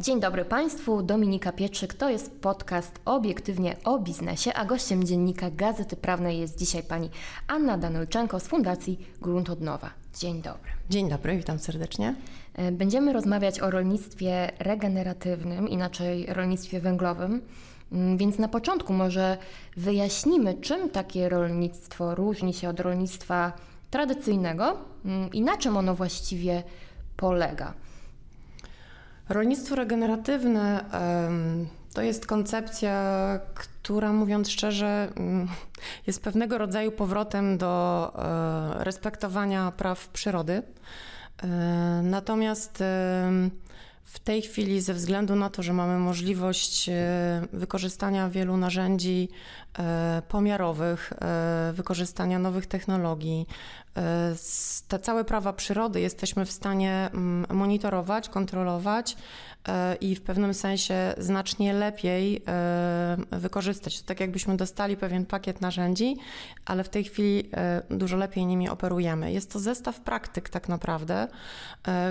Dzień dobry Państwu, Dominika Pietrzyk, to jest podcast obiektywnie o biznesie, a gościem dziennika Gazety Prawnej jest dzisiaj pani Anna Danylczenko z Fundacji Grunt od Nowa. Dzień dobry. Dzień dobry, witam serdecznie. E, będziemy rozmawiać o rolnictwie regeneratywnym, inaczej rolnictwie węglowym. Mm, więc na początku może wyjaśnimy, czym takie rolnictwo różni się od rolnictwa tradycyjnego mm, i na czym ono właściwie polega. Rolnictwo regeneratywne to jest koncepcja, która mówiąc szczerze, mm, jest pewnego rodzaju powrotem do e, respektowania praw przyrody. E, natomiast w tej chwili, ze względu na to, że mamy możliwość e, wykorzystania wielu narzędzi pomiarowych, wykorzystania nowych technologii, te całe prawa przyrody jesteśmy w stanie mm, monitorować, kontrolować i w pewnym sensie znacznie lepiej wykorzystać. To tak jakbyśmy dostali pewien pakiet narzędzi, ale w tej chwili dużo lepiej nimi operujemy. Jest to zestaw praktyk tak naprawdę,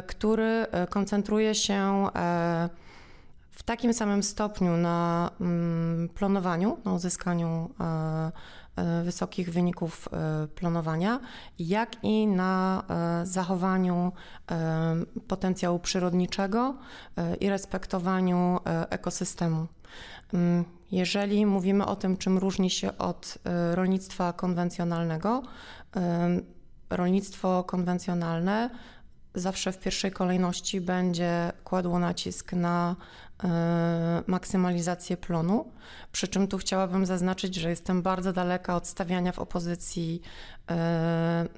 który koncentruje się E, w takim samym stopniu na mm, plonowaniu, na uzyskaniu e, e, wysokich wyników planowania, jak i na zachowaniu potencjału przyrodniczego i respektowaniu ekosystemu. Mm, jeżeli mówimy o tym, czym różni się od rolnictwa konwencjonalnego, rolnictwo konwencjonalne zawsze w pierwszej kolejności będzie kładło nacisk na e, maksymalizację plonu. Przy czym tu chciałabym zaznaczyć, że jestem bardzo daleka od stawiania w opozycji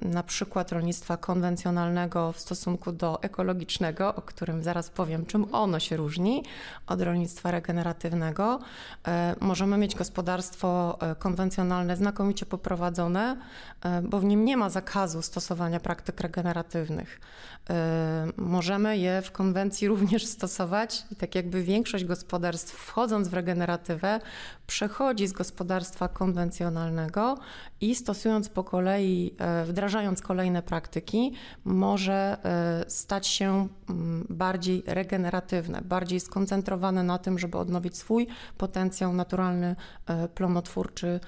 na przykład rolnictwa konwencjonalnego w stosunku do ekologicznego, o którym zaraz powiem, czym ono się różni od rolnictwa regeneratywnego. E, możemy mieć gospodarstwo konwencjonalne znakomicie poprowadzone, bo w nim nie ma zakazu stosowania praktyk regeneratywnych. Możemy je w konwencji również stosować i tak jakby większość gospodarstw wchodząc w regeneratywę przechodzi z gospodarstwa konwencjonalnego i stosując po kolei, e, wdrażając kolejne praktyki, może e, stać się mm, bardziej regeneratywne, bardziej skoncentrowane na tym, żeby odnowić swój potencjał naturalny, e, plonotwórczy,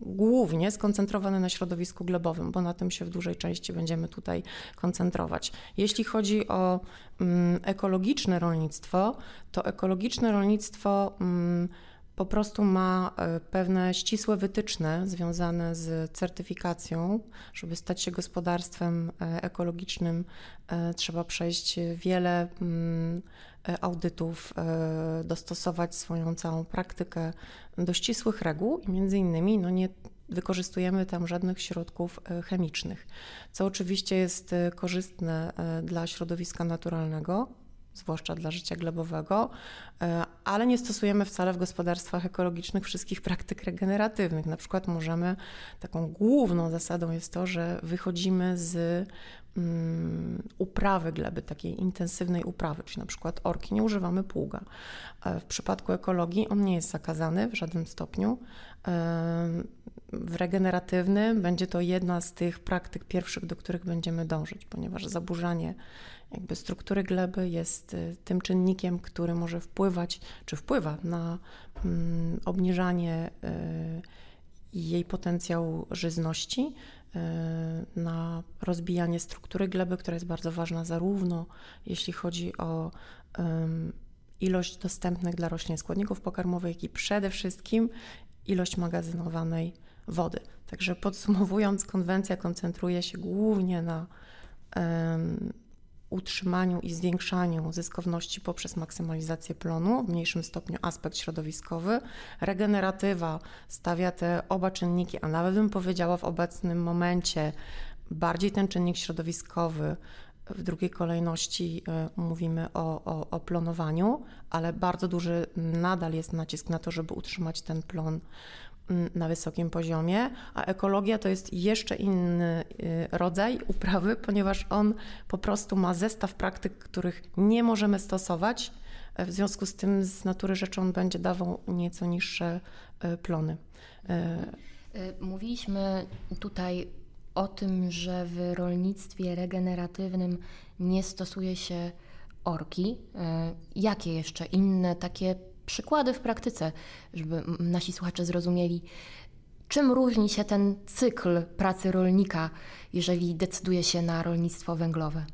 głównie skoncentrowany na środowisku glebowym, bo na tym się w dużej części będziemy tutaj koncentrować. Jeśli chodzi o mm, ekologiczne rolnictwo, to ekologiczne rolnictwo mm, po prostu ma e, pewne ścisłe wytyczne związane z certyfikacją. Żeby stać się gospodarstwem e, ekologicznym, e, trzeba przejść wiele mm, audytów, dostosować swoją całą praktykę do ścisłych reguł i między innymi no nie wykorzystujemy tam żadnych środków chemicznych, co oczywiście jest korzystne dla środowiska naturalnego, zwłaszcza dla życia glebowego, e, ale nie stosujemy wcale w gospodarstwach ekologicznych wszystkich praktyk regeneratywnych. Na przykład możemy, taką główną zasadą jest to, że wychodzimy z um, uprawy gleby, takiej intensywnej uprawy, czyli na przykład orki, nie używamy pługa. E, w przypadku ekologii on nie jest zakazany w żadnym stopniu. E, w regeneratywnym będzie to jedna z tych praktyk pierwszych, do których będziemy dążyć, ponieważ zaburzanie jakby struktury gleby jest y, tym czynnikiem, który może wpływać, czy wpływa na mm, obniżanie y, jej potencjału żyzności, y, na rozbijanie struktury gleby, która jest bardzo ważna zarówno jeśli chodzi o ilość dostępnych dla roślin składników pokarmowych, jak i przede wszystkim ilość magazynowanej wody. Także podsumowując, konwencja koncentruje się głównie na utrzymaniu i zwiększaniu zyskowności poprzez maksymalizację plonu, w mniejszym stopniu aspekt środowiskowy. Regeneratywa stawia te oba czynniki, a nawet bym powiedziała w obecnym momencie bardziej ten czynnik środowiskowy. W drugiej kolejności e, mówimy o, o, o plonowaniu, ale bardzo duży nadal jest nacisk na to, żeby utrzymać ten plon na wysokim poziomie, a ekologia to jest jeszcze inny y, rodzaj uprawy, ponieważ on po prostu ma zestaw praktyk, których nie możemy stosować. E, w związku z tym z natury rzeczy on będzie dawał nieco niższe e, plony. E, mówiliśmy tutaj o tym, że w rolnictwie regeneratywnym nie stosuje się orki. Jakie jeszcze inne takie przykłady w praktyce, żeby nasi słuchacze zrozumieli, czym różni się ten cykl pracy rolnika, jeżeli decyduje się na rolnictwo węglowe?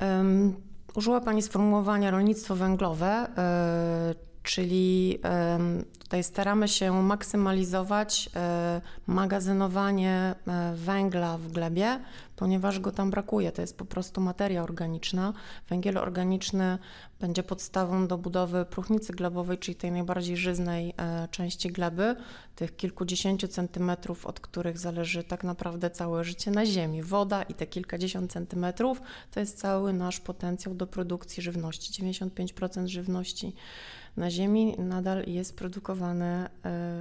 Um, użyła Pani sformułowania rolnictwo węglowe, yy, czyli tutaj staramy się maksymalizować yy, magazynowanie węgla w glebie, ponieważ go tam brakuje. To jest po prostu materia organiczna. Węgiel organiczny będzie podstawą do budowy próchnicy glebowej, czyli tej najbardziej żyznej e, części gleby, tych kilkudziesięciu centymetrów, od których zależy tak naprawdę całe życie na Ziemi. Woda i te kilkadziesiąt centymetrów to jest cały nasz potencjał do produkcji żywności. 95% żywności na Ziemi nadal jest produkowane e,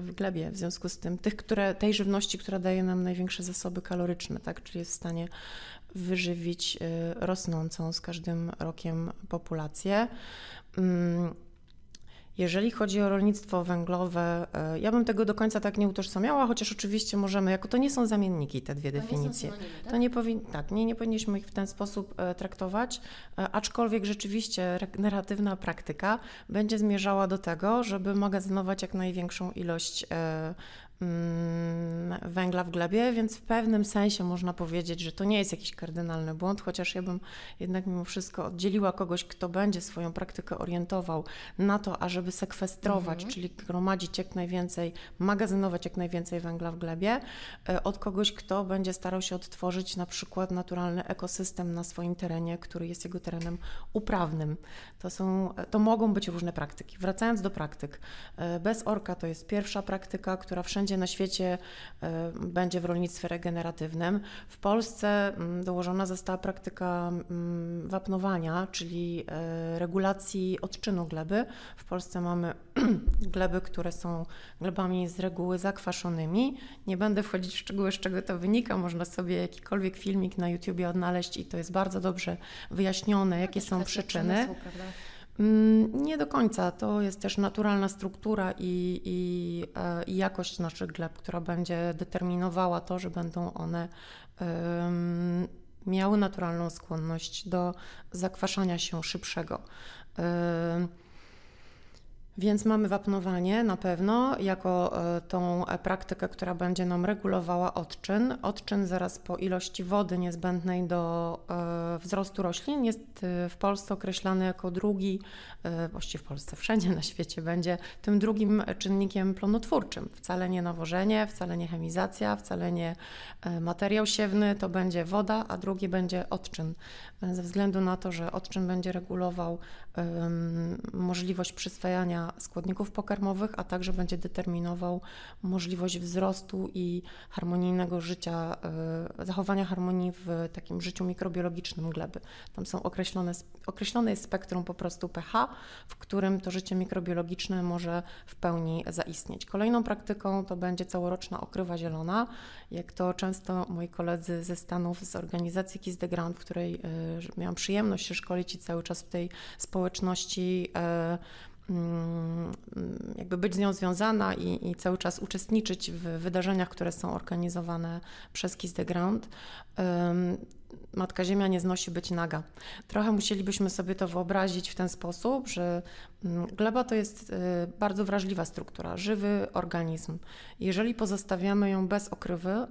w glebie. W związku z tym tych, które, tej żywności, która daje nam największe zasoby kaloryczne, tak, czyli jest w stanie wyżywić y, rosnącą z każdym rokiem populację. Jeżeli chodzi o rolnictwo węglowe, y, ja bym tego do końca tak nie utożsamiała, chociaż oczywiście możemy, jako to nie są zamienniki te dwie to definicje. Nie tak? To nie, powin, tak, nie, nie powinniśmy ich w ten sposób e, traktować, e, aczkolwiek rzeczywiście regeneratywna praktyka będzie zmierzała do tego, żeby magazynować jak największą ilość e, węgla w glebie, więc w pewnym sensie można powiedzieć, że to nie jest jakiś kardynalny błąd, chociaż ja bym jednak mimo wszystko oddzieliła kogoś, kto będzie swoją praktykę orientował na to, ażeby sekwestrować, mhm. czyli gromadzić jak najwięcej, magazynować jak najwięcej węgla w glebie, e, od kogoś, kto będzie starał się odtworzyć na przykład naturalny ekosystem na swoim terenie, który jest jego terenem uprawnym. To, są, to mogą być różne praktyki. Wracając do praktyk, e, bez orka to jest pierwsza praktyka, która wszędzie wszędzie na świecie e, będzie w rolnictwie regeneratywnym. W Polsce mm, dołożona została praktyka mm, wapnowania, czyli e, regulacji odczynu gleby. W Polsce mamy gleby, które są glebami z reguły zakwaszonymi. Nie będę wchodzić w szczegóły, z czego to wynika. Można sobie jakikolwiek filmik na YouTubie odnaleźć i to jest bardzo dobrze wyjaśnione, jakie są przyczyny. Nie do końca. To jest też naturalna struktura i, i, e, i jakość naszych gleb, która będzie determinowała to, że będą one um, miały naturalną skłonność do zakwaszania się szybszego. Um, więc mamy wapnowanie na pewno jako e, tą e, praktykę, która będzie nam regulowała odczyn. Odczyn zaraz po ilości wody niezbędnej do e, wzrostu roślin jest w Polsce określany jako drugi, właściwie w Polsce, wszędzie na świecie będzie tym drugim czynnikiem plonotwórczym. Wcale nie nawożenie, wcale nie chemizacja, wcale nie materiał siewny, to będzie woda, a drugi będzie odczyn. Ze względu na to, że odczyn będzie regulował możliwość przyswajania składników pokarmowych, a także będzie determinował możliwość wzrostu i harmonijnego życia, e, zachowania harmonii w takim życiu mikrobiologicznym gleby. Tam są określone, określone jest spektrum po prostu pH, w którym to życie mikrobiologiczne może w pełni zaistnieć. Kolejną praktyką to będzie całoroczna okrywa zielona, jak to często moi koledzy ze Stanów, z organizacji Kiss the Ground, w której y, miałam przyjemność się szkolić i cały czas w tej społeczności Mm, jakby być z nią związana i, i, cały czas uczestniczyć w wydarzeniach, które są organizowane przez Kiss the Ground. Matka Ziemia nie znosi być naga. Trochę musielibyśmy sobie to wyobrazić w ten sposób, że mm, gleba to jest y, bardzo wrażliwa struktura, żywy organizm. Jeżeli pozostawiamy ją bez okrywy, y,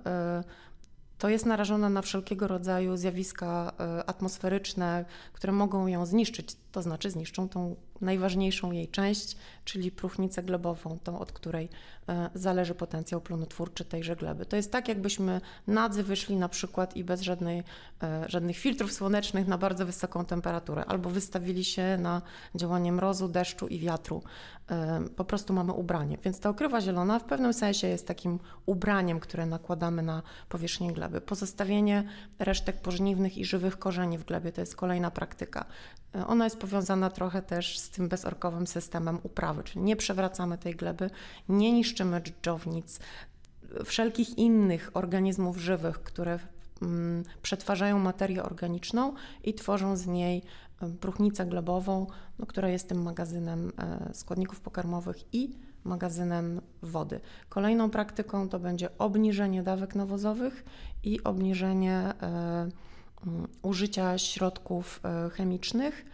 to jest narażona na wszelkiego rodzaju zjawiska y, atmosferyczne, które mogą ją zniszczyć, to znaczy zniszczą tą najważniejszą jej część, czyli próchnicę glebową, tą, od której e, zależy potencjał plonotwórczy tejże gleby. To jest tak, jakbyśmy nadzy wyszli na przykład i bez żadnej, e, żadnych filtrów słonecznych na bardzo wysoką temperaturę, albo wystawili się na działanie mrozu, deszczu i wiatru. E, po prostu mamy ubranie. Więc ta okrywa zielona w pewnym sensie jest takim ubraniem, które nakładamy na powierzchnię gleby. Pozostawienie resztek pożniwnych i żywych korzeni w glebie to jest kolejna praktyka. Ona jest powiązana trochę też z tym bezorkowym systemem uprawy, czyli nie przewracamy tej gleby, nie niszczymy dżdżownic, wszelkich innych organizmów żywych, które mm, przetwarzają materię organiczną i tworzą z niej próchnicę glebową, no, która jest tym magazynem e, składników pokarmowych i magazynem wody. Kolejną praktyką to będzie obniżenie dawek nawozowych i obniżenie e, użycia środków e, chemicznych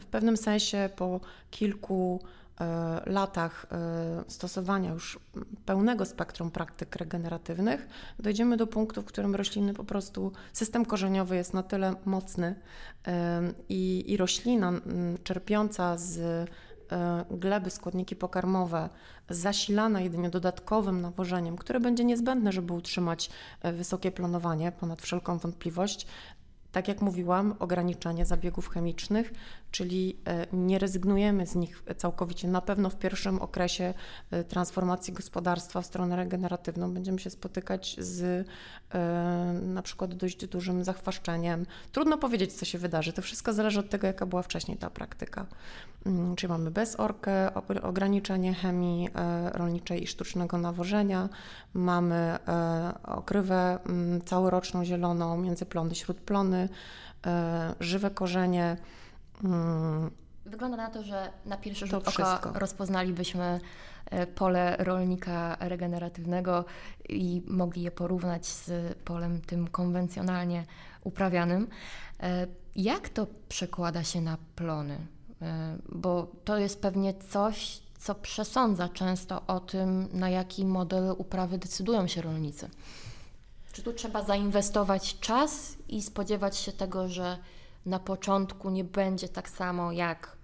w pewnym sensie po kilku latach stosowania już pełnego spektrum praktyk regeneratywnych dojdziemy do punktu, w którym rośliny po prostu, system korzeniowy jest na tyle mocny i, i roślina czerpiąca z E, gleby, składniki pokarmowe, zasilana jedynie dodatkowym nawożeniem, które będzie niezbędne, żeby utrzymać e, wysokie planowanie, ponad wszelką wątpliwość, tak jak mówiłam, ograniczenie zabiegów chemicznych, czyli e, nie rezygnujemy z nich całkowicie. Na pewno w pierwszym okresie e, transformacji gospodarstwa w stronę regeneratywną będziemy się spotykać z e, na przykład dość dużym zachwaszczeniem. Trudno powiedzieć, co się wydarzy. To wszystko zależy od tego, jaka była wcześniej ta praktyka. Mm, czyli mamy bezorkę, ograniczenie chemii rolniczej i sztucznego nawożenia, mamy okrywę mm, całoroczną zieloną, międzyplony, śródplony, żywe korzenie, Hmm. Wygląda na to, że na pierwszy rzut oka rozpoznalibyśmy e, pole rolnika regeneratywnego i mogli je porównać z polem tym konwencjonalnie uprawianym. E, jak to przekłada się na plony? E, bo to jest pewnie coś, co przesądza często o tym, na jaki model uprawy decydują się rolnicy. Czy tu trzeba zainwestować czas i spodziewać się tego, że na początku nie będzie tak samo jak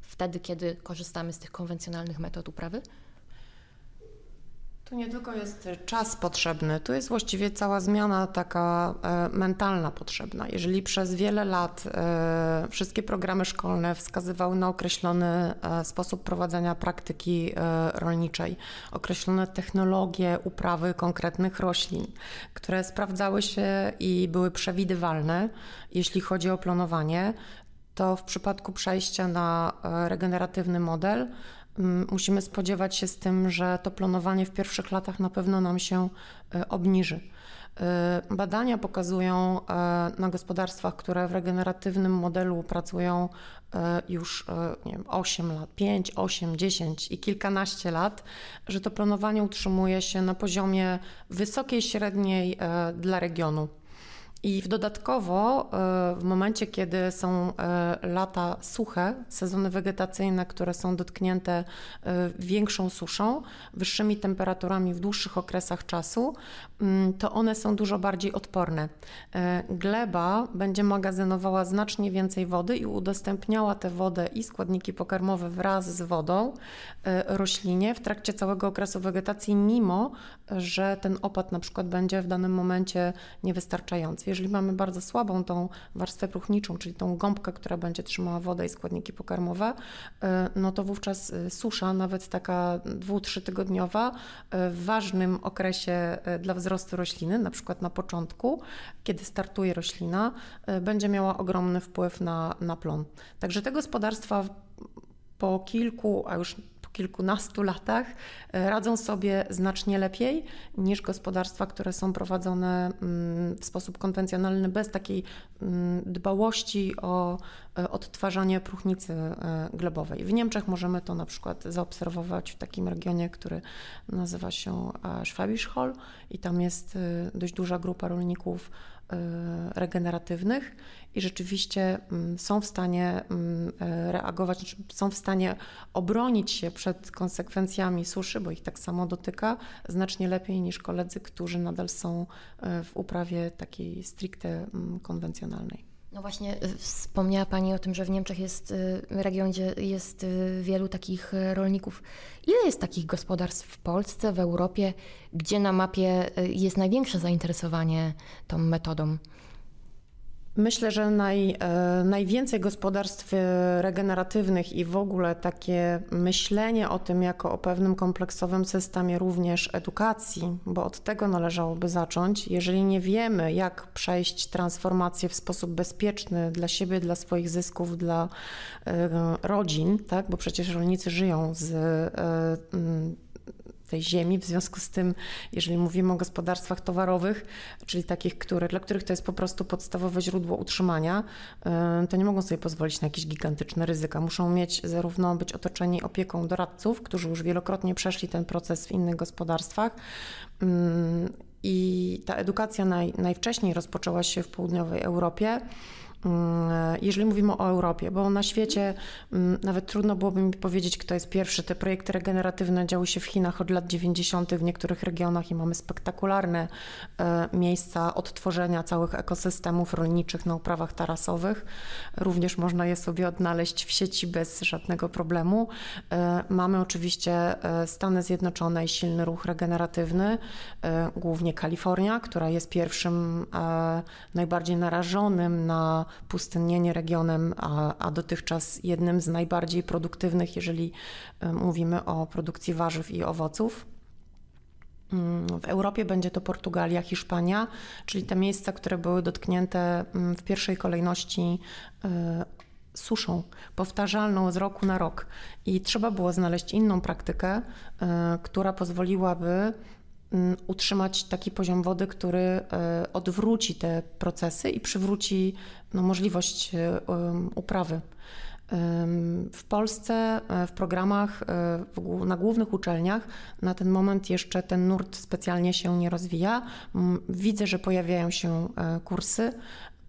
wtedy, kiedy korzystamy z tych konwencjonalnych metod uprawy? Tu nie tylko jest czas potrzebny, tu jest właściwie cała zmiana taka e, mentalna potrzebna. Jeżeli przez wiele lat e, wszystkie programy szkolne wskazywały na określony e, sposób prowadzenia praktyki rolniczej, określone technologie uprawy konkretnych roślin, które sprawdzały się i były przewidywalne, jeśli chodzi o planowanie, to w przypadku przejścia na regeneratywny model musimy spodziewać się z tym, że to planowanie w pierwszych latach na pewno nam się e, obniży. E, badania pokazują e, na gospodarstwach, które w regeneratywnym modelu pracują już nie wiem, 8 lat, 5, 8, 10 i kilkanaście lat, że to planowanie utrzymuje się na poziomie wysokiej średniej dla regionu. I w dodatkowo e, w momencie, kiedy są e, lata suche, sezony wegetacyjne, które są dotknięte e, większą suszą, wyższymi temperaturami w dłuższych okresach czasu, mm, to one są dużo bardziej odporne. Gleba będzie magazynowała znacznie więcej wody i udostępniała tę wodę i składniki pokarmowe wraz z wodą roślinie w trakcie całego okresu wegetacji, mimo że ten opad na przykład będzie w danym momencie niewystarczający jeżeli mamy bardzo słabą tą warstwę próchniczą, czyli tą gąbkę, która będzie trzymała wodę i składniki pokarmowe, e, no to wówczas e, susza, nawet taka dwu, trzytygodniowa, e, w ważnym okresie dla wzrostu rośliny, na przykład na początku, kiedy startuje roślina, będzie miała ogromny wpływ na, na plon. Także te gospodarstwa po kilku, a już kilkunastu latach e, radzą sobie znacznie lepiej niż gospodarstwa, które są prowadzone mm, w sposób konwencjonalny, bez takiej mm, dbałości o e, odtwarzanie próchnicy e, glebowej. W Niemczech możemy to na przykład zaobserwować w takim regionie, który nazywa się Schwabisch Hall i tam jest dość duża grupa rolników regeneratywnych i rzeczywiście mm, są w stanie mm, e, reagować, znaczy są w stanie obronić się przed konsekwencjami suszy, bo ich tak samo dotyka, znacznie lepiej niż koledzy, którzy nadal są e, w uprawie takiej stricte mm, konwencjonalnej. No właśnie, e, wspomniała Pani o tym, że w Niemczech jest region, gdzie jest wielu takich rolników. Ile jest takich gospodarstw w Polsce, w Europie, gdzie na mapie jest największe zainteresowanie tą metodą? Myślę, że naj, e, najwięcej gospodarstw e, regeneratywnych i w ogóle takie myślenie o tym jako o pewnym kompleksowym systemie również edukacji, bo od tego należałoby zacząć. Jeżeli nie wiemy, jak przejść transformację w sposób bezpieczny dla siebie, dla swoich zysków, dla e, rodzin, tak? bo przecież rolnicy żyją z tej ziemi. W związku z tym, jeżeli mówimy o gospodarstwach towarowych, czyli takich, które, dla których to jest po prostu podstawowe źródło utrzymania, y, to nie mogą sobie pozwolić na jakieś gigantyczne ryzyka. Muszą mieć zarówno być otoczeni opieką doradców, którzy już wielokrotnie przeszli ten proces w innych gospodarstwach. Mm, I ta edukacja naj, najwcześniej rozpoczęła się w południowej Europie. Mm, jeżeli mówimy o Europie, bo na świecie mm, nawet trudno byłoby mi powiedzieć, kto jest pierwszy. Te projekty regeneratywne działy się w Chinach od lat 90. w niektórych regionach i mamy spektakularne e, miejsca odtworzenia całych ekosystemów rolniczych na uprawach tarasowych. Również można je sobie odnaleźć w sieci bez żadnego problemu. E, mamy oczywiście e, Stany Zjednoczone i silny ruch regeneratywny, głównie Kalifornia, która jest pierwszym najbardziej narażonym na pustynnienie regionem, a, a dotychczas jednym z najbardziej produktywnych, jeżeli e, mówimy o produkcji warzyw i owoców. Mm, w Europie będzie to Portugalia, Hiszpania, czyli te miejsca, które były dotknięte mm, w pierwszej kolejności e, suszą, powtarzalną z roku na rok. I trzeba było znaleźć inną praktykę, e, która pozwoliłaby utrzymać taki poziom wody, który e, odwróci te procesy i przywróci no, możliwość e, uprawy. W Polsce e, w programach na głównych uczelniach na ten moment jeszcze ten nurt specjalnie się nie rozwija. Widzę, że pojawiają się kursy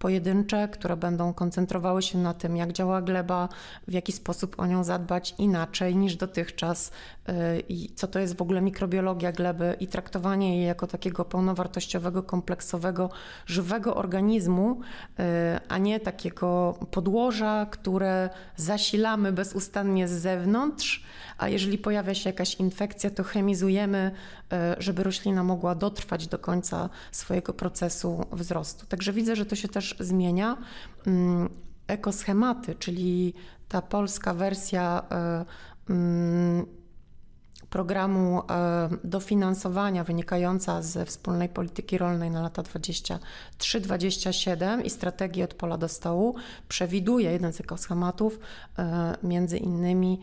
pojedyncze, które będą koncentrowały się na tym, jak działa gleba, w jaki sposób o nią zadbać inaczej niż dotychczas y, i co to jest w ogóle mikrobiologia gleby i traktowanie jej jako takiego pełnowartościowego, kompleksowego, żywego organizmu, y, a nie takiego podłoża, które zasilamy bezustannie z zewnątrz, a jeżeli pojawia się jakaś infekcja, to chemizujemy, e, żeby roślina mogła dotrwać do końca swojego procesu wzrostu. Także widzę, że to się też zmienia. Mm, ekoschematy, czyli ta polska wersja e, mm, programu e, dofinansowania wynikająca ze wspólnej polityki rolnej na lata 23-27 i strategii od pola do stołu przewiduje jeden z ekoschematów, e, między innymi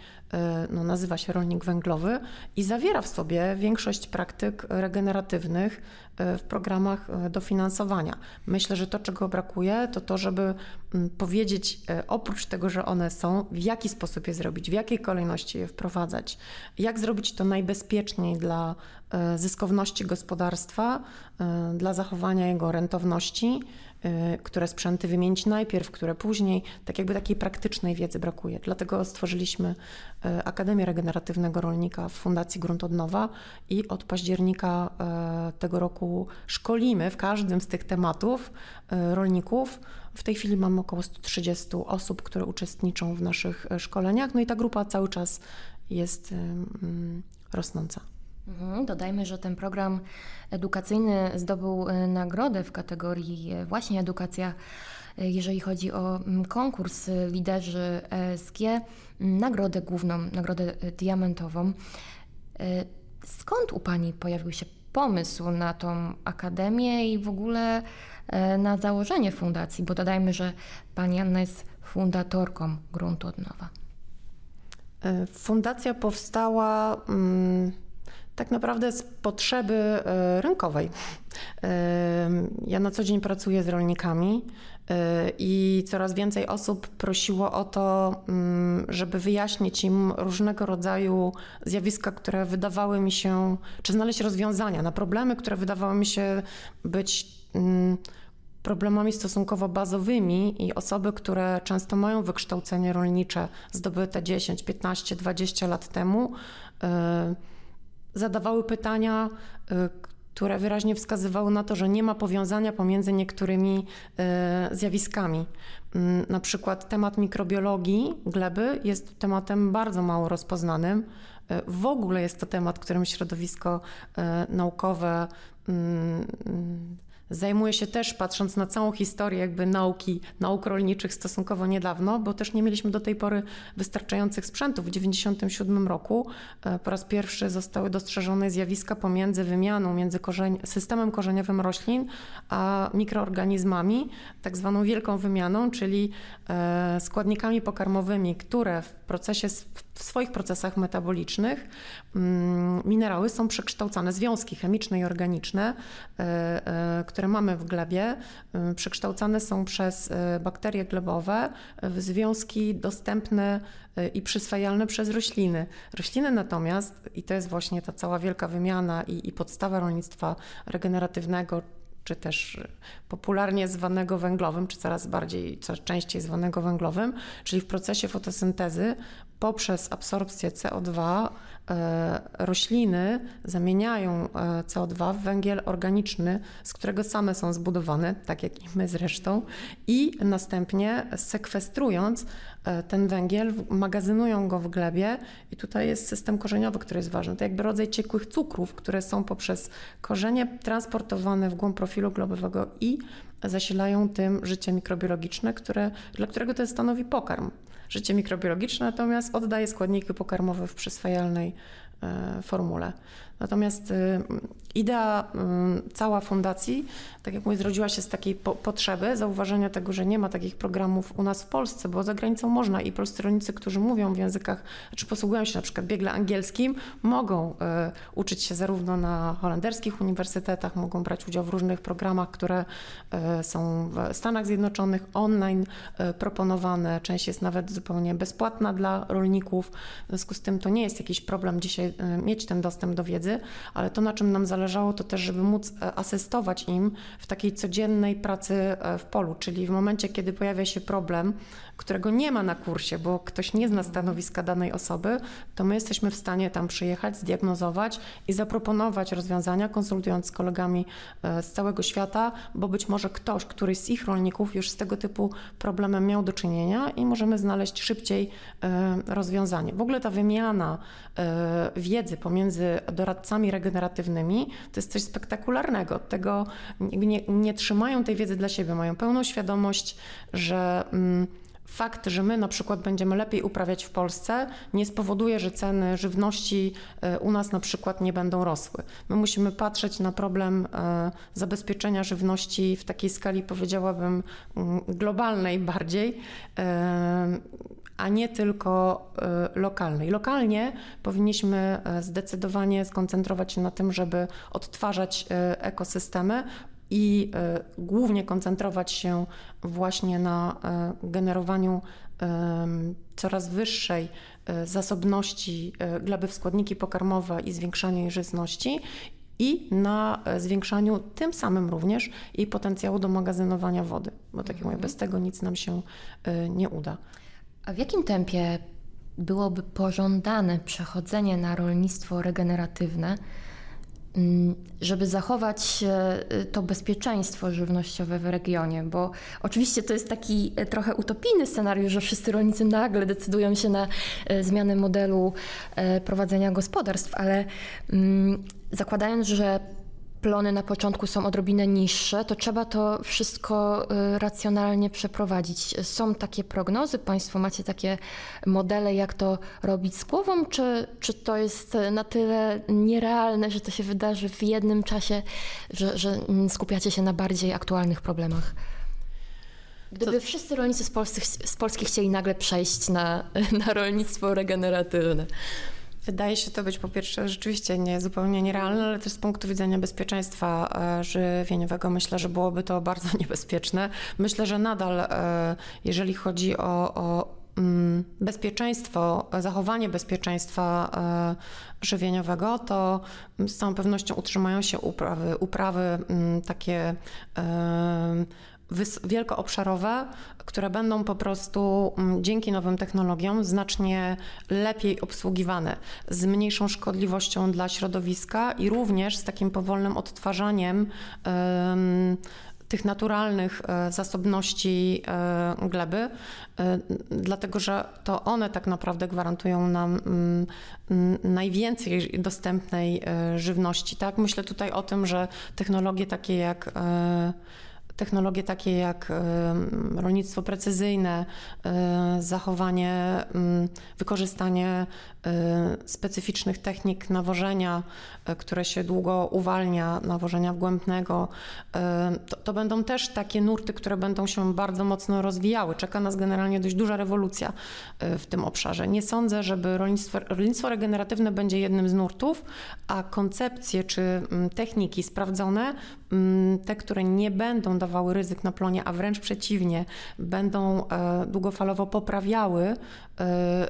no, nazywa się rolnik węglowy i zawiera w sobie większość praktyk regeneratywnych w programach dofinansowania. Myślę, że to, czego brakuje, to to, żeby powiedzieć, oprócz tego, że one są, w jaki sposób je zrobić, w jakiej kolejności je wprowadzać, jak zrobić to najbezpieczniej dla zyskowności gospodarstwa, e, dla zachowania jego rentowności, e, które sprzęty wymienić najpierw, które później. Tak jakby takiej praktycznej wiedzy brakuje. Dlatego stworzyliśmy Akademię Regeneratywnego Rolnika w Fundacji Grunt Odnowa i od października tego roku szkolimy w każdym z tych tematów rolników. W tej chwili mamy około 130 osób, które uczestniczą w naszych szkoleniach, no i ta grupa cały czas jest rosnąca. Mhm, dodajmy, że ten program edukacyjny zdobył e, nagrodę w kategorii e, właśnie edukacja, e, jeżeli chodzi o mm, konkurs liderzy ESG, nagrodę główną, nagrodę diamentową. Skąd u Pani pojawił się pomysł na tą akademię i w ogóle na założenie fundacji? Bo dodajmy, że Pani Anna jest fundatorką Gruntu od Nowa. E, fundacja powstała mm, tak naprawdę z potrzeby e, rynkowej. E, ja na co dzień pracuję z rolnikami i coraz więcej osób prosiło o to, mm, żeby wyjaśnić im różnego rodzaju zjawiska, które wydawały mi się, czy znaleźć rozwiązania na problemy, które wydawały mi się być mm, problemami stosunkowo bazowymi i osoby, które często mają wykształcenie rolnicze zdobyte 10, 15, 20 lat temu, e, zadawały pytania, e, które wyraźnie wskazywały na to, że nie ma powiązania pomiędzy niektórymi e, zjawiskami. Mm, na przykład temat mikrobiologii gleby jest tematem bardzo mało rozpoznanym. W ogóle jest to temat, którym środowisko naukowe mm, Zajmuję się też, patrząc na całą historię jakby nauki, nauk rolniczych stosunkowo niedawno, bo też nie mieliśmy do tej pory wystarczających sprzętów. W 1997 roku e, po raz pierwszy zostały dostrzeżone zjawiska pomiędzy wymianą, między korzeń, systemem korzeniowym roślin a mikroorganizmami, tak zwaną wielką wymianą, czyli e, składnikami pokarmowymi, które w procesie, w swoich procesach metabolicznych mm, minerały są przekształcane, związki chemiczne i organiczne, e, które mamy w glebie, y, przekształcane są przez bakterie glebowe w związki dostępne i przyswajalne przez rośliny. Rośliny natomiast, i to jest właśnie ta cała wielka wymiana i, i podstawa rolnictwa regeneratywnego, czy też popularnie zwanego węglowym, czy coraz bardziej, coraz częściej zwanego węglowym, czyli w procesie fotosyntezy poprzez absorpcję CO2 e, rośliny zamieniają e, CO2 w węgiel organiczny, z którego same są zbudowane, tak jak i my zresztą, i następnie sekwestrując e, ten węgiel, magazynują go w glebie i tutaj jest system korzeniowy, który jest ważny. To jakby rodzaj ciekłych cukrów, które są poprzez korzenie transportowane w głąb profilu globowego i zasilają tym życie mikrobiologiczne, które, dla którego to stanowi pokarm życie mikrobiologiczne, natomiast oddaje składniki pokarmowe w przyswajalnej e, formule. Natomiast y, idea y, cała fundacji, tak jak mówię, zrodziła się z takiej po potrzeby zauważenia tego, że nie ma takich programów u nas w Polsce, bo za granicą można i polscy rolnicy, którzy mówią w językach, czy posługują się na przykład biegle angielskim, mogą y, uczyć się zarówno na holenderskich uniwersytetach, mogą brać udział w różnych programach, które są w Stanach Zjednoczonych, online proponowane. Część jest nawet zupełnie bezpłatna dla rolników. W związku z tym to nie jest jakiś problem dzisiaj mieć ten dostęp do wiedzy wiedzy, ale to, na czym nam zależało, to też, żeby móc e, asystować im w takiej codziennej pracy e, w polu, czyli w momencie, kiedy pojawia się problem, którego nie ma na kursie, bo ktoś nie zna stanowiska danej osoby, to my jesteśmy w stanie tam przyjechać, zdiagnozować i zaproponować rozwiązania, konsultując z kolegami e, z całego świata, bo być może ktoś, któryś z ich rolników już z tego typu problemem miał do czynienia i możemy znaleźć szybciej rozwiązanie. W ogóle ta wymiana wiedzy pomiędzy doradcami, doradcami regeneratywnymi, to jest coś spektakularnego. Tego nie, nie trzymają tej wiedzy dla siebie, mają pełną świadomość, że. Mm, fakt, że my na przykład będziemy lepiej uprawiać w Polsce, nie spowoduje, że ceny żywności e, u nas na przykład nie będą rosły. My musimy patrzeć na problem e, zabezpieczenia żywności w takiej skali, powiedziałabym, mm, globalnej bardziej e, a nie tylko y, lokalnej. Lokalnie powinniśmy y, zdecydowanie skoncentrować się na tym, żeby odtwarzać y, ekosystemy i głównie koncentrować się właśnie na generowaniu coraz wyższej zasobności gleby w składniki pokarmowe i zwiększaniu jej żyzności i na zwiększaniu tym samym również jej potencjału do magazynowania wody, bo tak jak mówię, bez tego nic nam się nie uda. A w jakim tempie byłoby pożądane przechodzenie na rolnictwo regeneratywne, mm, żeby zachować e, to bezpieczeństwo żywnościowe w regionie, bo oczywiście to jest taki e, trochę utopijny scenariusz, że wszyscy rolnicy nagle decydują się na e, zmianę modelu prowadzenia gospodarstw, ale mm, zakładając, że plony na początku są odrobinę niższe, to trzeba to wszystko y, racjonalnie przeprowadzić. Są takie prognozy, Państwo macie takie modele, jak to robić z głową, czy, czy to jest na tyle nierealne, że to się wydarzy w jednym czasie, że, że skupiacie się na bardziej aktualnych problemach? Gdyby to... wszyscy rolnicy z Polski, z Polski chcieli nagle przejść na, na rolnictwo regeneratywne. Wydaje się to być po pierwsze rzeczywiście nie, zupełnie nierealne, ale też z punktu widzenia bezpieczeństwa e, żywieniowego myślę, że byłoby to bardzo niebezpieczne. Myślę, że nadal, e, jeżeli chodzi o, o mm, bezpieczeństwo, zachowanie bezpieczeństwa e, żywieniowego, to z całą pewnością utrzymają się uprawy, uprawy mm, takie wielkoobszarowe, które będą po prostu mm, dzięki nowym technologiom znacznie lepiej obsługiwane, z mniejszą szkodliwością dla środowiska i również z takim powolnym odtwarzaniem tych naturalnych e, zasobności e, gleby, e, dlatego że to one tak naprawdę gwarantują nam mm, najwięcej dostępnej żywności. Tak? Myślę tutaj o tym, że technologie takie jak technologie takie jak rolnictwo precyzyjne, e, zachowanie, wykorzystanie e, specyficznych technik nawożenia, e, które się długo uwalnia, nawożenia wgłębnego. To, to, będą też takie nurty, które będą się bardzo mocno rozwijały. Czeka nas generalnie dość duża rewolucja w tym obszarze. Nie sądzę, żeby rolnictwo, rolnictwo regeneratywne będzie jednym z nurtów, a koncepcje czy techniki sprawdzone, te, które nie będą powodowały ryzyk na plonie, a wręcz przeciwnie, będą długofalowo poprawiały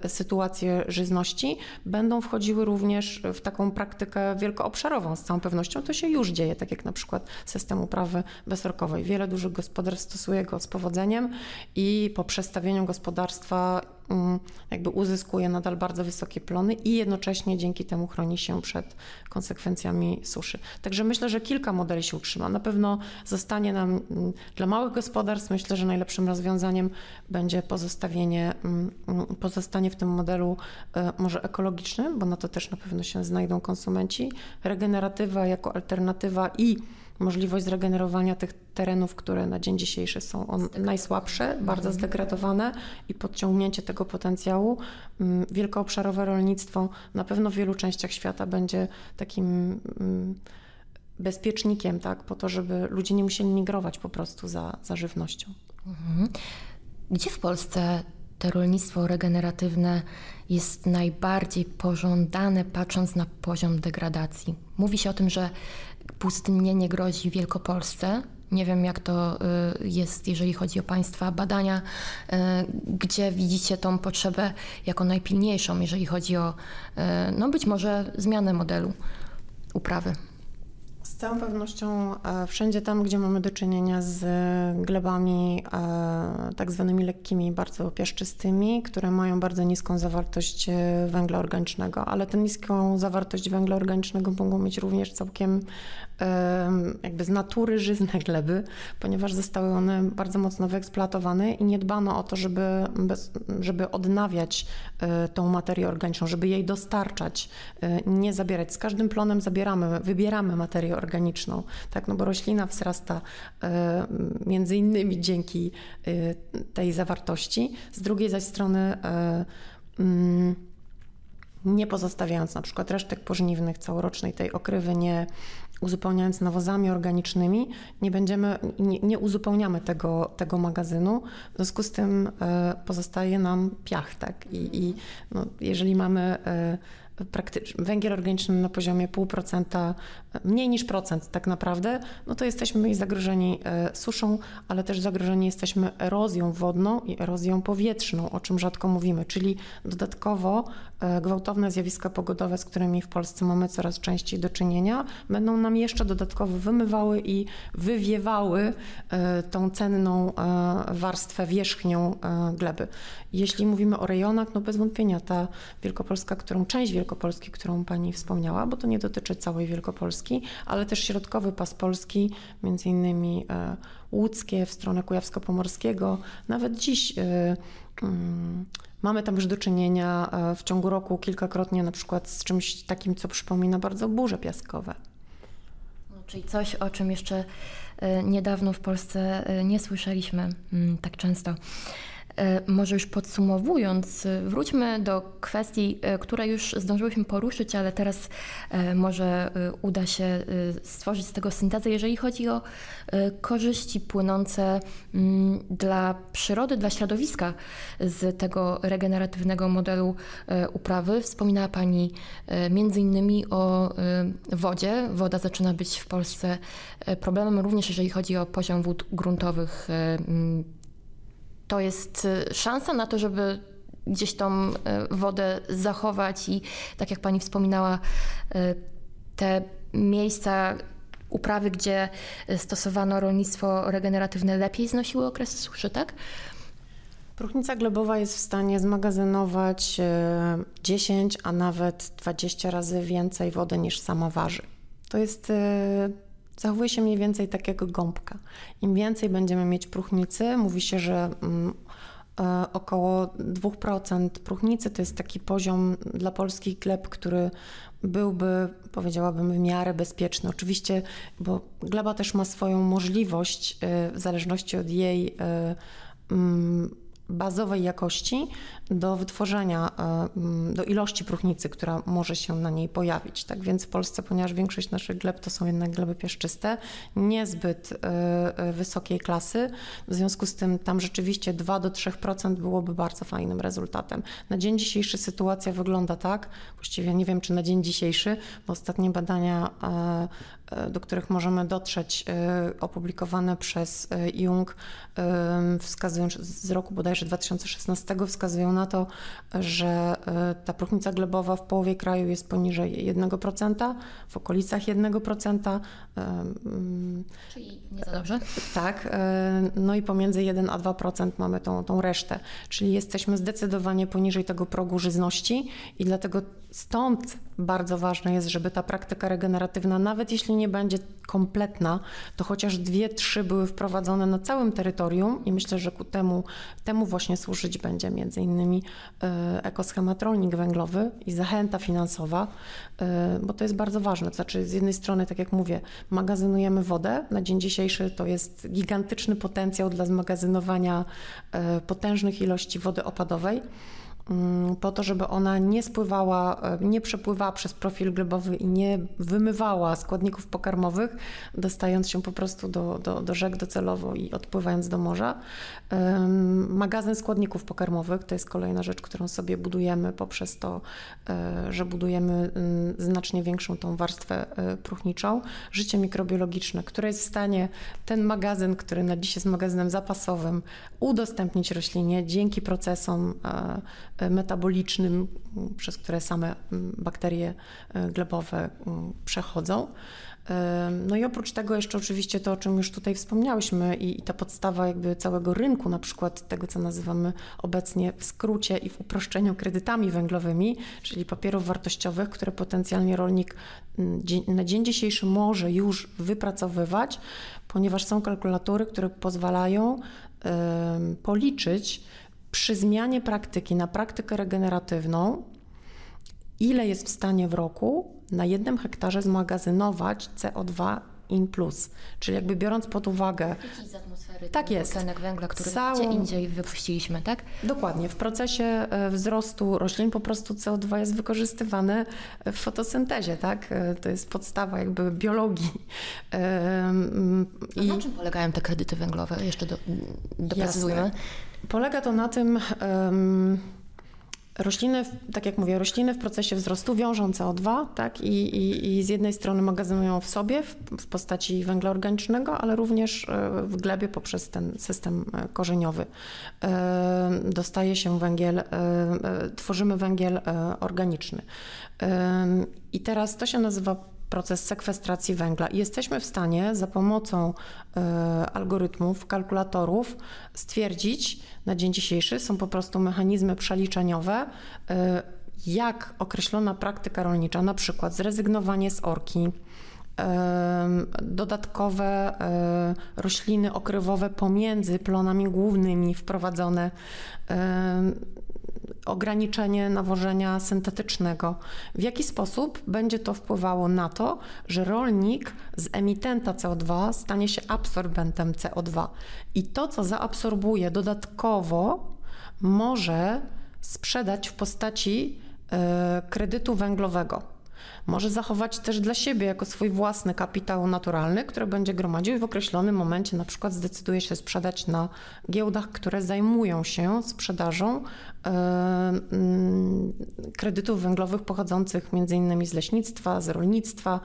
sytuację żyzności, będą wchodziły również w taką praktykę wielkoobszarową. Z całą pewnością to się już dzieje, tak jak na przykład system uprawy bezrokowej. Wiele dużych gospodarstw stosuje go z powodzeniem i po przestawieniu gospodarstwa mm, jakby uzyskuje nadal bardzo wysokie plony i jednocześnie dzięki temu chroni się przed konsekwencjami suszy. Także myślę, że kilka modeli się utrzyma. Na pewno zostanie nam mm, dla małych gospodarstw, myślę, że najlepszym rozwiązaniem będzie pozostawienie, mm, pozostanie w tym modelu e, może ekologicznym, bo na to też na pewno się znajdą konsumenci. Regeneratywa jako alternatywa i możliwość zregenerowania tych terenów, które na dzień dzisiejszy są on najsłabsze, bardzo zdegradowane i podciągnięcie tego potencjału. Mm, wielkoobszarowe rolnictwo na pewno w wielu częściach świata będzie takim mm, bezpiecznikiem, tak, po to, żeby ludzie nie musieli migrować po prostu za, za żywnością. Mhm. Gdzie w Polsce to rolnictwo regeneratywne jest najbardziej pożądane, patrząc na poziom degradacji? Mówi się o tym, że pustynnienie grozi Wielkopolsce. Nie wiem, jak to y, jest, jeżeli chodzi o Państwa badania, y, gdzie widzicie tą potrzebę jako najpilniejszą, jeżeli chodzi o, y, no być może, zmianę modelu uprawy. Z całą pewnością e, wszędzie tam, gdzie mamy do czynienia z glebami e, tak zwanymi lekkimi, bardzo piaszczystymi, które mają bardzo niską zawartość e, węgla organicznego, ale tę niską zawartość węgla organicznego mogą mieć również całkiem jakby z natury żyzne gleby, ponieważ zostały one bardzo mocno wyeksploatowane i nie dbano o to, żeby, żeby odnawiać tą materię organiczną, żeby jej dostarczać, nie zabierać. Z każdym plonem zabieramy, wybieramy materię organiczną, tak, no bo roślina wzrasta e, między innymi dzięki e, tej zawartości. Z drugiej zaś strony e, mm, nie pozostawiając na przykład resztek pożniwnych całorocznej tej okrywy, nie uzupełniając nawozami organicznymi, nie będziemy, nie, nie uzupełniamy tego, tego magazynu, w związku z tym pozostaje nam piach, tak, i, i no, jeżeli mamy węgiel organiczny na poziomie 0,5%, mniej niż procent tak naprawdę, no to jesteśmy zagrożeni e, suszą, ale też zagrożeni jesteśmy erozją wodną i erozją powietrzną, o czym rzadko mówimy, czyli dodatkowo e, gwałtowne zjawiska pogodowe, z którymi w Polsce mamy coraz częściej do czynienia, będą nam jeszcze dodatkowo wymywały i wywiewały e, tą cenną warstwę wierzchnią gleby. Jeśli mówimy o rejonach, no bez wątpienia ta Wielkopolska, którą część Wielkopolski, którą Pani wspomniała, bo to nie dotyczy całej Wielkopolski, ale też środkowy pas Polski, między innymi e, łódzkie w stronę Kujawsko-Pomorskiego. Nawet dziś e, mm, Mamy tam już do czynienia e, w ciągu roku kilkakrotnie na przykład z czymś takim, co przypomina bardzo burze piaskowe. No, czyli coś, o czym jeszcze niedawno w Polsce nie słyszeliśmy mm, tak często. E, może już podsumowując, e, wróćmy do kwestii, e, które już zdążyłyśmy poruszyć, ale teraz może uda się stworzyć z tego syntezę, jeżeli chodzi o korzyści płynące mm, dla przyrody, dla środowiska z tego regeneratywnego modelu uprawy. Wspominała Pani między innymi o wodzie. Woda zaczyna być w Polsce problemem również, jeżeli chodzi o poziom wód gruntowych to jest y, szansa na to, żeby gdzieś tą y, wodę zachować i tak jak pani wspominała, y, te miejsca uprawy, gdzie stosowano rolnictwo regeneratywne, lepiej znosiły okresy suszy, tak? Próchnica glebowa jest w stanie zmagazynować 10, a nawet 20 razy więcej wody niż sama waży. To jest zachowuje się mniej więcej tak jak gąbka. Im więcej będziemy mieć próchnicy, mówi się, że mm, e, około 2% próchnicy to jest taki poziom dla polskich gleb, który byłby, powiedziałabym, w miarę bezpieczny. Oczywiście, bo gleba też ma swoją możliwość, e, w zależności od jej e, mm, bazowej jakości do wytworzenia, e, do ilości próchnicy, która może się na niej pojawić. Tak więc w Polsce, ponieważ większość naszych gleb to są jednak gleby piaszczyste, niezbyt e, e, wysokiej klasy, w związku z tym tam rzeczywiście 2 do 3% byłoby bardzo fajnym rezultatem. Na dzień dzisiejszy sytuacja wygląda tak, właściwie nie wiem czy na dzień dzisiejszy, bo ostatnie badania do których możemy dotrzeć, opublikowane przez Jung, wskazują z roku bodajże 2016, wskazują na to, że ta próchnica glebowa w połowie kraju jest poniżej 1%, w okolicach 1%. Czyli nie za dobrze? Tak, no i pomiędzy 1 a 2% mamy tą, tą resztę, czyli jesteśmy zdecydowanie poniżej tego progu żyzności i dlatego stąd bardzo ważne jest, żeby ta praktyka regeneratywna, nawet jeśli nie będzie kompletna, to chociaż dwie, trzy były wprowadzone na całym terytorium i myślę, że ku temu, temu właśnie służyć będzie między innymi e, ekoschemat rolnik węglowy i zachęta finansowa, e, bo to jest bardzo ważne. To znaczy z jednej strony, tak jak mówię, magazynujemy wodę. Na dzień dzisiejszy to jest gigantyczny potencjał dla zmagazynowania e, potężnych ilości wody opadowej. Mm, po to, żeby ona nie spływała, e, nie przepływała przez profil glebowy i nie wymywała składników pokarmowych, dostając się po prostu do, do, do rzek docelowo i odpływając do morza. Magazyn składników pokarmowych to jest kolejna rzecz, którą sobie budujemy poprzez to, e, że budujemy mm, znacznie większą tą warstwę e, próchniczą. Życie mikrobiologiczne, które jest w stanie ten magazyn, który na dziś jest magazynem zapasowym, udostępnić roślinie dzięki procesom metabolicznym, przez które same mm, bakterie e, glebowe mm, przechodzą. No i oprócz tego jeszcze oczywiście to, o czym już tutaj wspomniałyśmy i, i, ta podstawa jakby całego rynku, na przykład tego, co nazywamy obecnie w skrócie i w uproszczeniu kredytami węglowymi, czyli papierów wartościowych, które potencjalnie rolnik mm, na dzień dzisiejszy może już wypracowywać, ponieważ są kalkulatory, które pozwalają policzyć, przy zmianie praktyki na praktykę regeneratywną, ile jest w stanie w roku na jednym hektarze zmagazynować CO2 in plus. Czyli jakby biorąc pod uwagę. Z atmosfery tak jest. Tlenek węgla, który Całą... gdzie indziej wypuściliśmy, tak? Dokładnie. W procesie e, wzrostu roślin po prostu CO2 jest wykorzystywane w fotosyntezie, tak? E, to jest podstawa jakby biologii. A I... na czym polegają te kredyty węglowe? Jeszcze do, doprecyzujmy. Jasne. Polega to na tym, um, rośliny, tak jak mówię, rośliny w procesie wzrostu wiążą CO2 tak, i, i, i z jednej strony magazynują w sobie w, w, postaci węgla organicznego, ale również e, w glebie poprzez ten system e, korzeniowy. E, dostaje się węgiel, tworzymy węgiel organiczny. I teraz to się nazywa proces sekwestracji węgla. I jesteśmy w stanie za pomocą y, algorytmów, kalkulatorów stwierdzić na dzień dzisiejszy, są po prostu mechanizmy przeliczeniowe, y, jak określona praktyka rolnicza, na przykład zrezygnowanie z orki, dodatkowe rośliny okrywowe pomiędzy plonami głównymi wprowadzone, ograniczenie nawożenia syntetycznego. W jaki sposób będzie to wpływało na to, że rolnik z emitenta CO2 stanie się absorbentem CO2 i to, co zaabsorbuje dodatkowo, może sprzedać w postaci e, kredytu węglowego może zachować też dla siebie jako swój własny kapitał naturalny, który będzie gromadził i w określonym momencie na przykład zdecyduje się sprzedać na giełdach, które zajmują się sprzedażą e, mm, kredytów węglowych pochodzących między innymi z leśnictwa, z rolnictwa.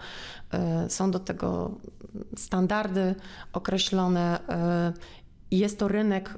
E, są do tego standardy określone e, jest to rynek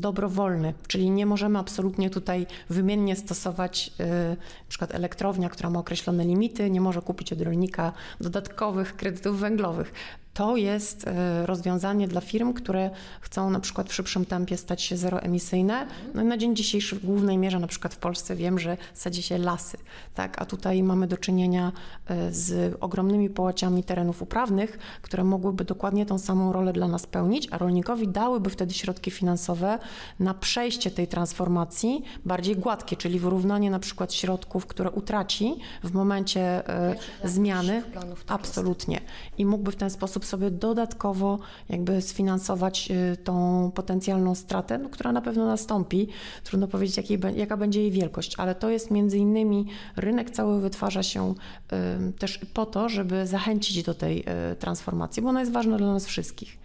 dobrowolny, czyli nie możemy absolutnie tutaj wymiennie stosować yy, przykład elektrownia, która ma określone limity, nie może kupić od rolnika dodatkowych kredytów węglowych to jest e, rozwiązanie dla firm, które chcą na przykład w szybszym tempie stać się zeroemisyjne. No i na dzień dzisiejszy w głównej mierze, na przykład w Polsce wiem, że sadzi się lasy, tak? a tutaj mamy do czynienia e, z ogromnymi połaciami terenów uprawnych, które mogłyby dokładnie tą samą rolę dla nas pełnić, a rolnikowi dałyby wtedy środki finansowe na przejście tej transformacji bardziej gładkie, czyli wyrównanie na przykład środków, które utraci w momencie e, zmiany. Absolutnie. I mógłby w ten sposób sobie dodatkowo jakby sfinansować y, tą potencjalną stratę, no, która na pewno nastąpi. Trudno powiedzieć, jakiej, jaka będzie jej wielkość, ale to jest między innymi rynek cały wytwarza się y, też po to, żeby zachęcić do tej y, transformacji, bo ona jest ważna dla nas wszystkich.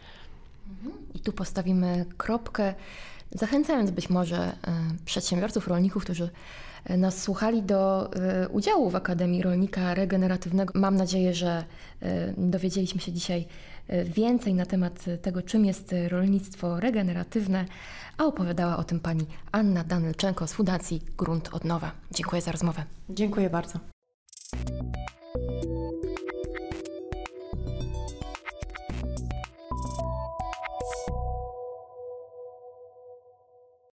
I tu postawimy kropkę, zachęcając być może przedsiębiorców, rolników, którzy nas słuchali, do udziału w Akademii Rolnika Regeneratywnego. Mam nadzieję, że dowiedzieliśmy się dzisiaj więcej na temat tego, czym jest rolnictwo regeneratywne, a opowiadała o tym pani Anna Danylczenko z Fundacji Grunt od Nowa. Dziękuję za rozmowę. Dziękuję bardzo.